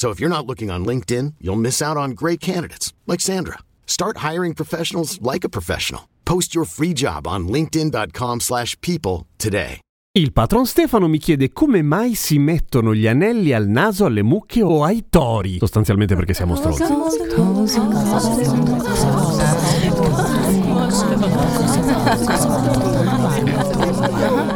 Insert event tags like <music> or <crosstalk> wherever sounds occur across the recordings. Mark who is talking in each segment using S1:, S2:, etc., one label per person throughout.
S1: So if you're not looking on LinkedIn, you'll miss out on great candidates like Sandra. Start hiring professionals like a professional. Post your free job on linkedin.com/people today.
S2: Il patron Stefano mi chiede come mai si mettono gli anelli al naso alle mucche o ai tori, sostanzialmente perché siamo stronzi.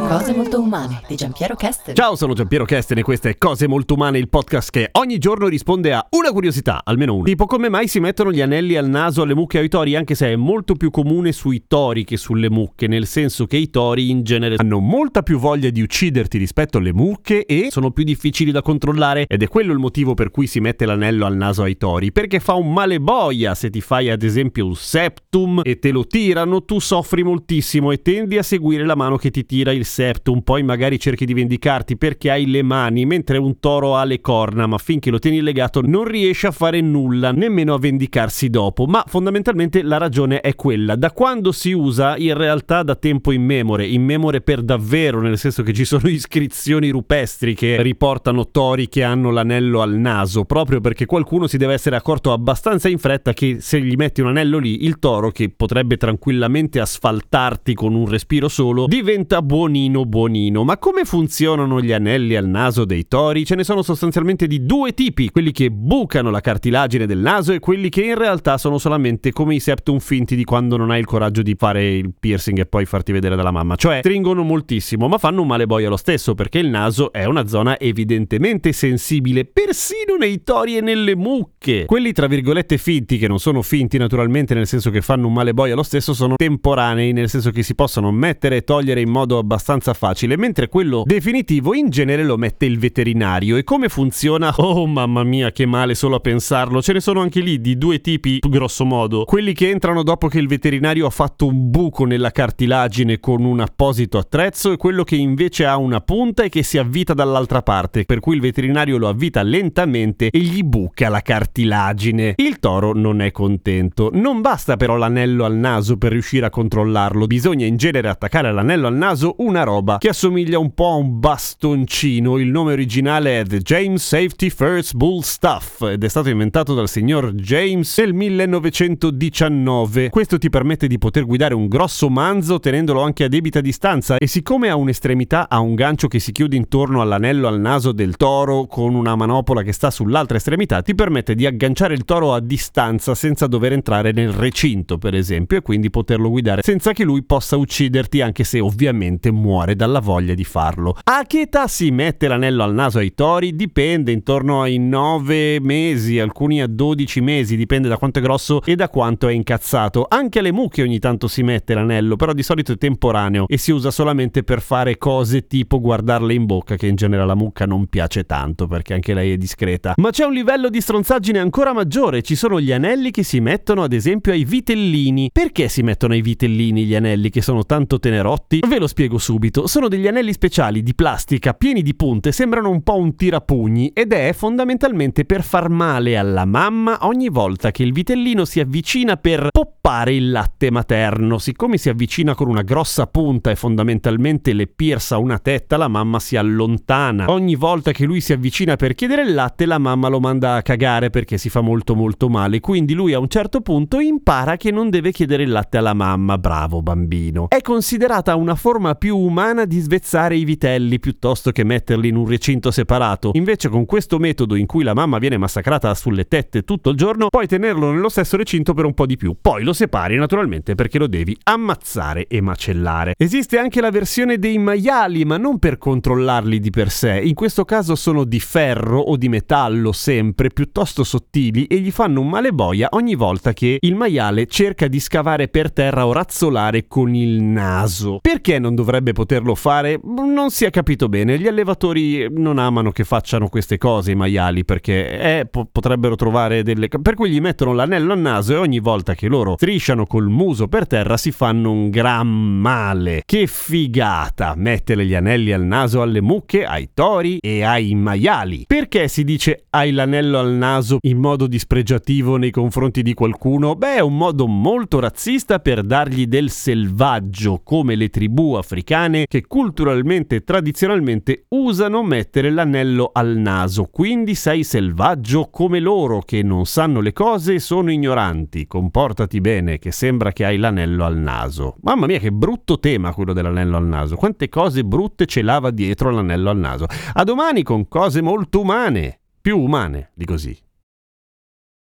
S3: Cose molto umane di Giampiero Kesten.
S2: Ciao, sono Giampiero Kesten e queste è Cose Molto Umane, il podcast che ogni giorno risponde a una curiosità, almeno una. Tipo come mai si mettono gli anelli al naso alle mucche o ai tori, anche se è molto più comune sui tori che sulle mucche, nel senso che i tori in genere hanno molta più voglia di ucciderti rispetto alle mucche e sono più difficili da controllare ed è quello il motivo per cui si mette l'anello al naso ai tori, perché fa un male boia se ti fai ad esempio un septum e te lo tirano, tu soffri moltissimo e tendi a seguire la mano che ti tira il septum, poi magari cerchi di vendicarti perché hai le mani, mentre un toro ha le corna, ma finché lo tieni legato non riesce a fare nulla, nemmeno a vendicarsi dopo. Ma fondamentalmente la ragione è quella, da quando si usa in realtà da tempo immemore, immemore per davvero, nel senso che ci sono <laughs> iscrizioni rupestri che riportano tori che hanno l'anello al naso, proprio perché qualcuno si deve essere accorto abbastanza in fretta che se gli metti un anello lì, il toro che potrebbe tranquillamente asfaltarti con un respiro solo, diventa buonino buonino. Ma come funzionano gli anelli al naso dei tori? Ce ne sono sostanzialmente di due tipi, quelli che bucano la cartilagine del naso e quelli che in realtà sono solamente come i septum finti di quando non hai il coraggio di fare il piercing e poi farti vedere dalla mamma. Cioè, stringono moltissimo, ma fanno un male boia lo stesso, perché il naso è una zona evidentemente sensibile, persino nei tori e nelle mucche. Quelli tra virgolette finti, che non sono finti naturalmente nel senso che fanno un male boia lo stesso, sono temporanei, nel senso che si possono mettere e togliere in modo abbastanza facile, mentre quello definitivo in genere lo mette il veterinario. E come funziona? Oh mamma mia, che male solo a pensarlo. Ce ne sono anche lì di due tipi, grosso modo. Quelli che entrano dopo che il veterinario ha fatto un buco nella cartilagine con un apposito attrezzo e quello che invece ha una punta e che si avvita dall'altra parte, per cui il veterinario lo avvita lentamente e gli buca la cartilagine. Il toro non è contento. Non basta però l'anello al naso per riuscire a controllarlo, bisogna in genere attaccare all'anello al naso una roba che assomiglia un po' a un bastoncino. Il nome originale è The James Safety First Bull Stuff ed è stato inventato dal signor James nel 1919. Questo ti permette di poter guidare un grosso manzo tenendolo anche a debita distanza e siccome ha un'estremità ha un gancio che si chiude intorno all'anello al naso del toro con una manopola che sta sull'altra estremità, ti permette di agganciare il toro a distanza senza dover entrare nel recinto, per esempio, e quindi poterlo guidare senza che lui possa ucciderti anche se ovviamente muore dalla voglia di farlo. A che età si mette l'anello al naso ai tori? Dipende, intorno ai 9 mesi, alcuni a 12 mesi, dipende da quanto è grosso e da quanto è incazzato. Anche alle mucche ogni tanto si mette l'anello, però di solito è temporaneo e si usa solamente per fare cose tipo guardarle in bocca, che in genere alla mucca non piace tanto perché anche lei è discreta. Ma c'è un livello di stronzaggine ancora maggiore, ci sono gli anelli che si mettono ad esempio ai vitellini. Perché si mettono ai vitellini gli anelli che sono tanto tenerotti? Ve lo spiego subito. Sono degli anelli speciali di plastica pieni di punte, sembrano un po' un tirapugni ed è fondamentalmente per far male alla mamma ogni volta che il vitellino si avvicina per poppare il latte materno. Siccome si avvicina con una grossa punta e fondamentalmente le pierza una tetta, la mamma si allontana. Ogni volta che lui si avvicina per chiedere il latte, la mamma lo manda a cagare perché si fa molto molto male. Quindi lui a un certo punto impara che non deve chiedere il latte alla mamma. Bravo bambino. È considerata una forma più umana di svezzare i vitelli piuttosto che metterli in un recinto separato. Invece con questo metodo in cui la mamma viene massacrata sulle tette tutto il giorno, puoi tenerlo nello stesso recinto per un po' di più. Poi lo separi naturalmente perché lo devi ammazzare e macellare. Esiste anche la versione dei maiali, ma non per controllarli di per sé. In questo caso sono di ferro o di metallo sempre, piuttosto sottili e gli fanno un male boia ogni volta che il maiale cerca di scavare per terra o razzolare con il naso. Perché non dovrebbe poterlo fare? Non si è capito bene. Gli allevatori non amano che facciano queste cose i maiali perché eh, po- potrebbero trovare delle... per cui gli mettono l'anello al naso e ogni volta che loro strisciano col muso per terra si fanno un gran male. Che figata mettere gli anelli al naso alle mucche, ai tori e ai maiali. Perché si dice hai l'anello al naso in modo dispregiativo nei confronti di qualcuno? Beh, è un modo molto razzista per dargli del selvaggio, come le tribù africane che culturalmente e tradizionalmente usano mettere l'anello al naso. Quindi sei selvaggio come loro che non sanno le cose e sono ignoranti. Comportati bene, che sembra che hai l'anello al naso. Mamma mia, che brutto tema quello dell'anello al naso. Quante cose brutte ce lava dietro l'anello al naso. A domani con cose molto umane. Più umane di così.